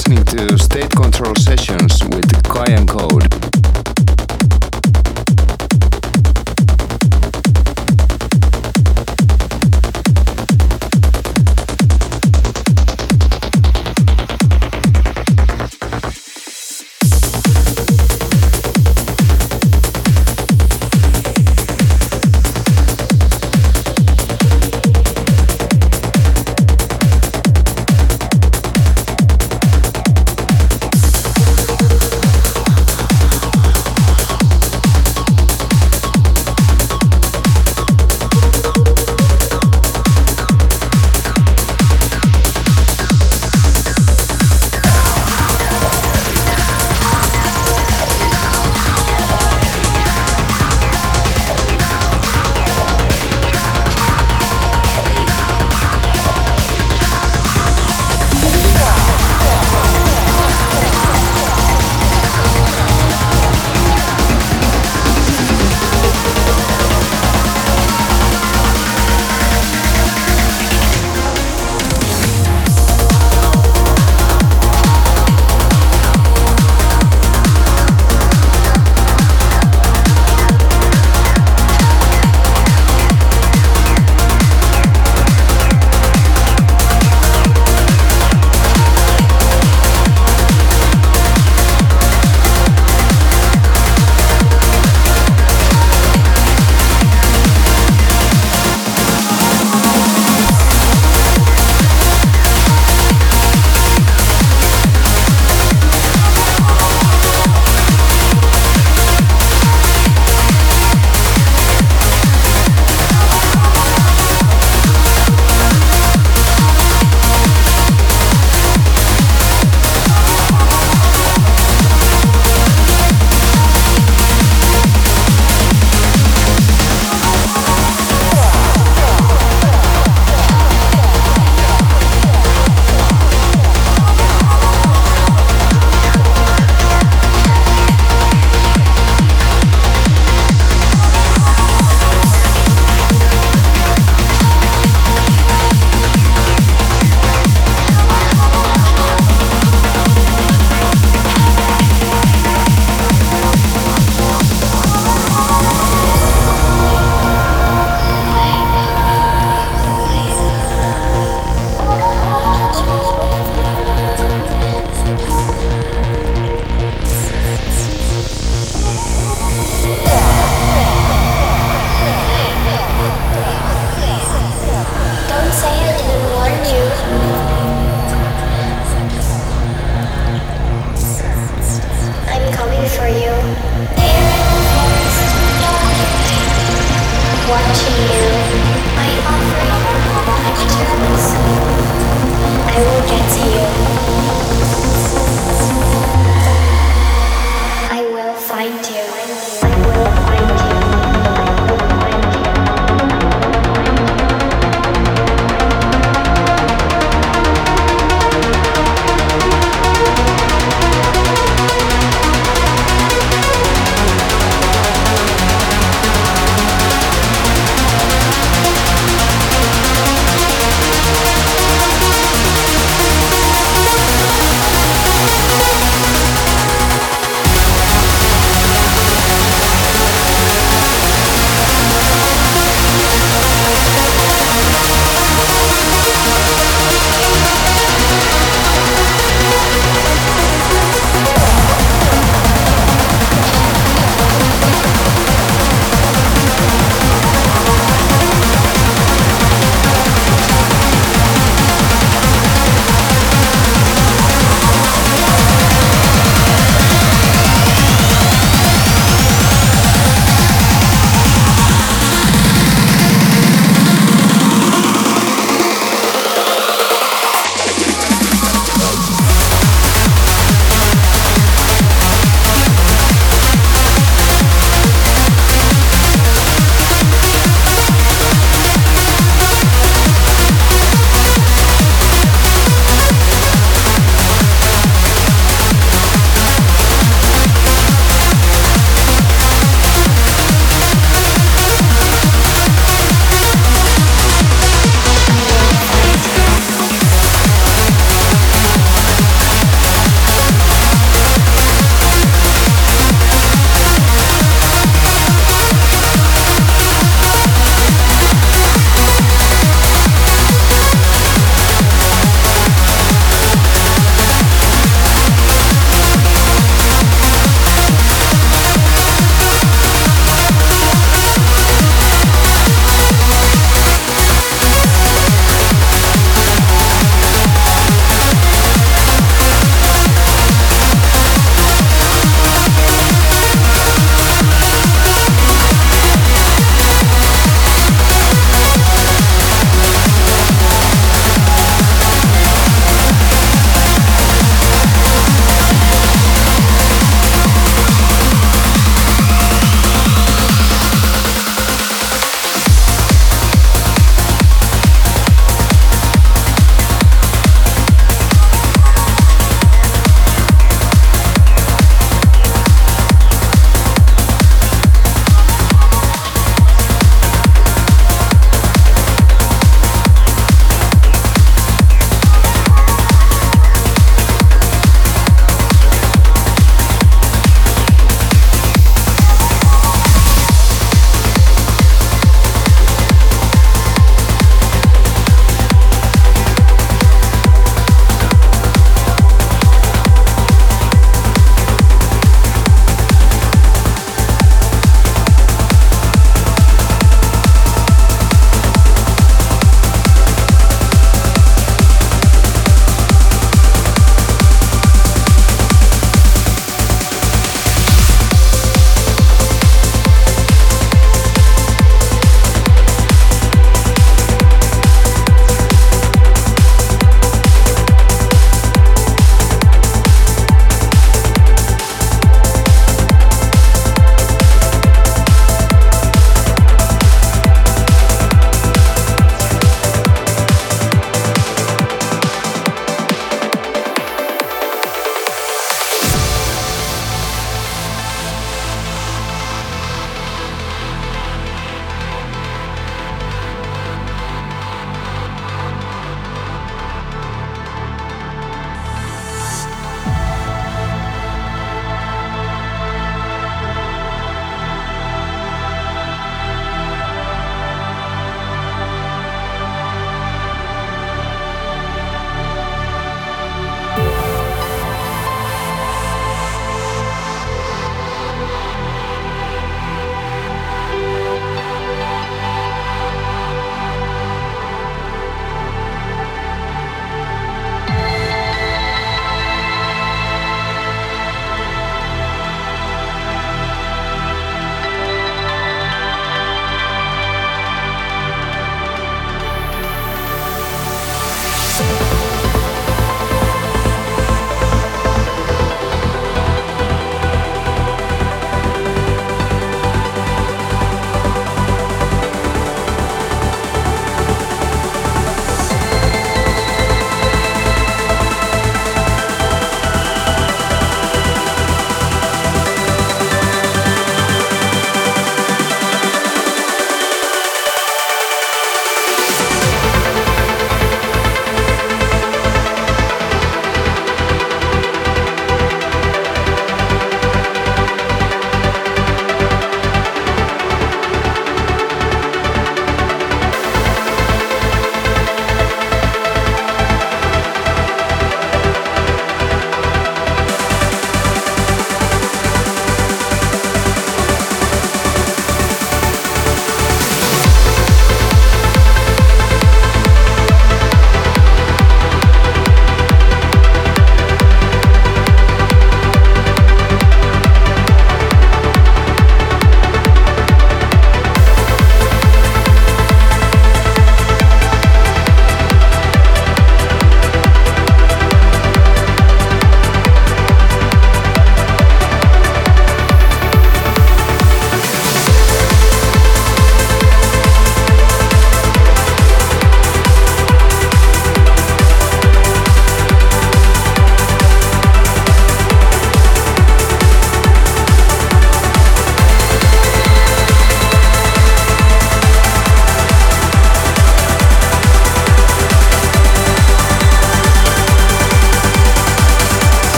listening to State Control Sessions with Cayenne Code.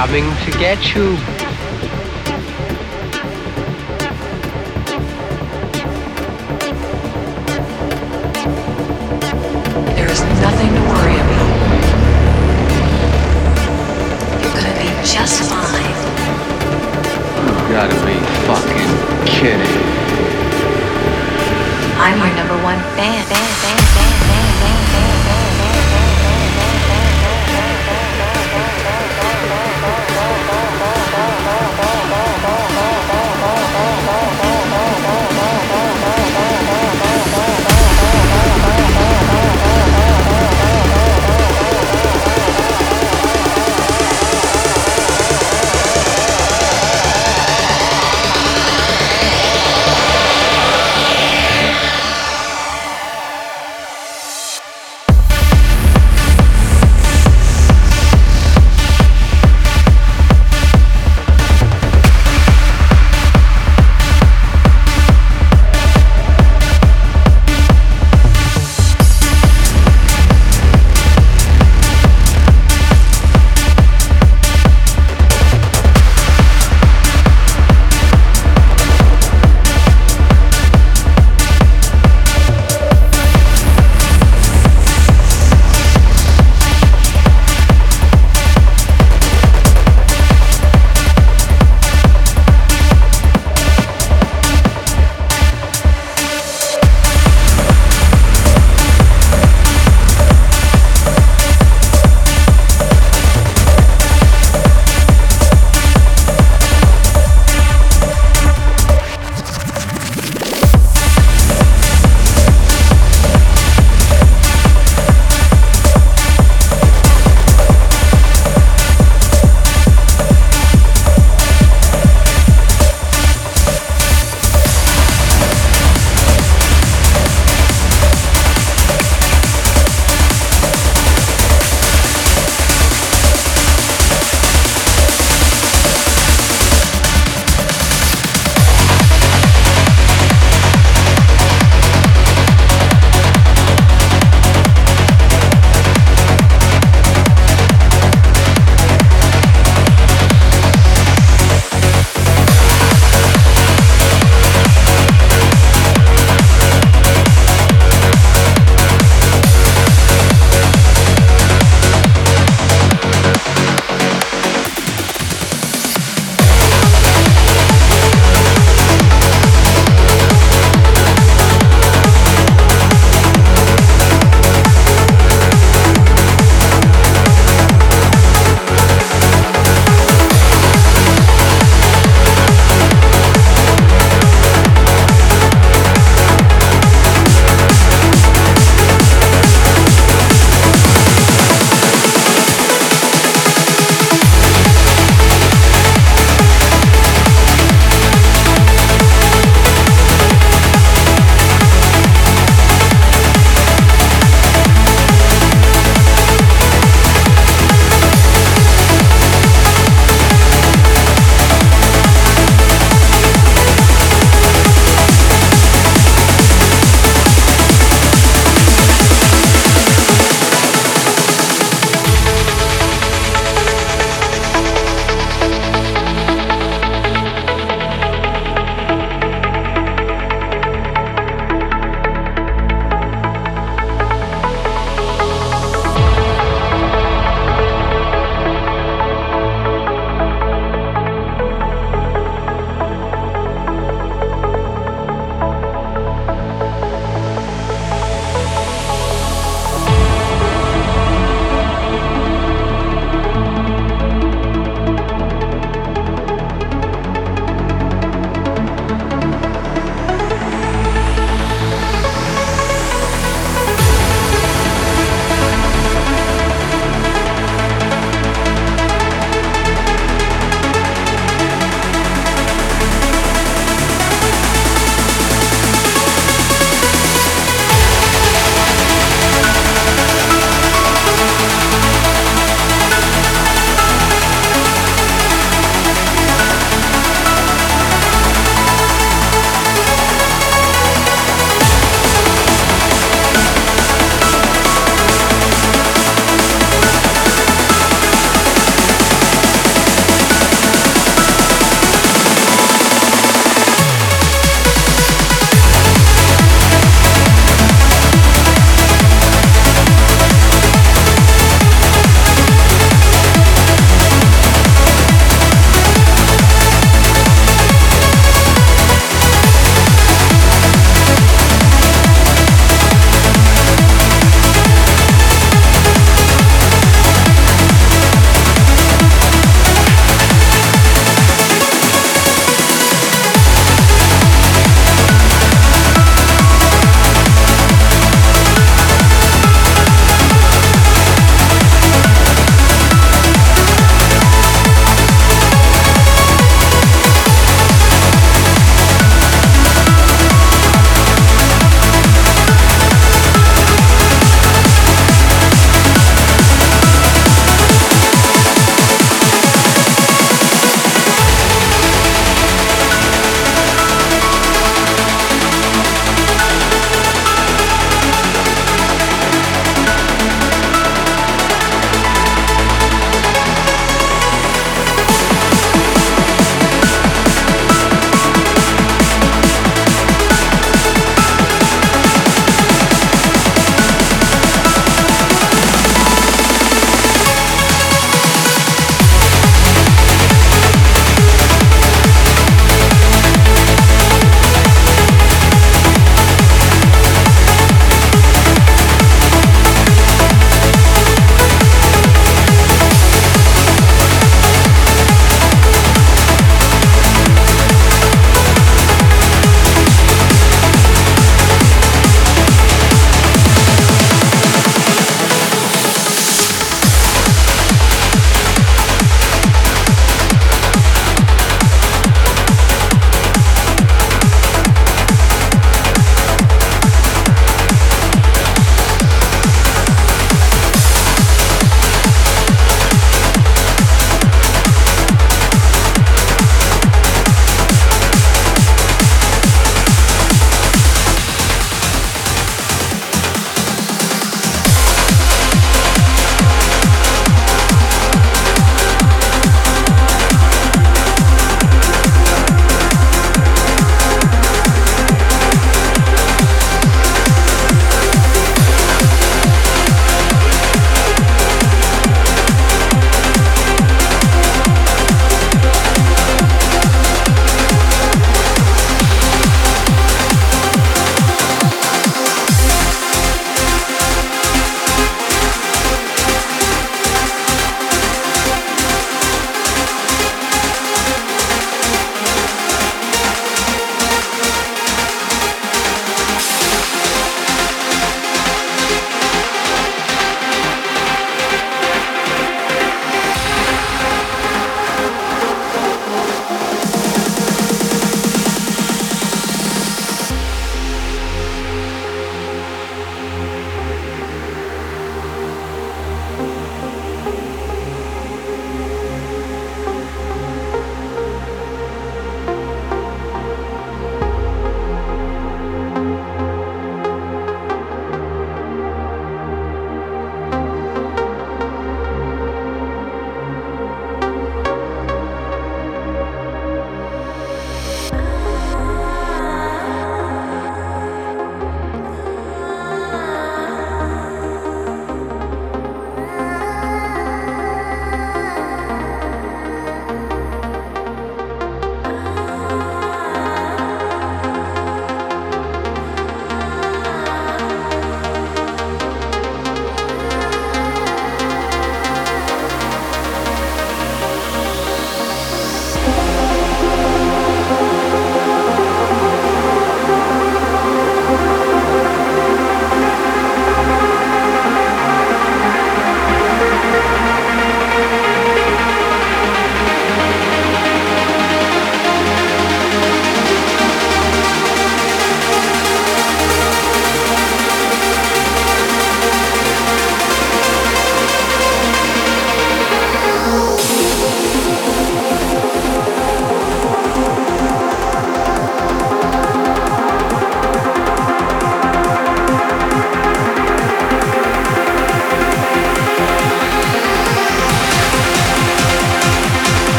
Coming to get you.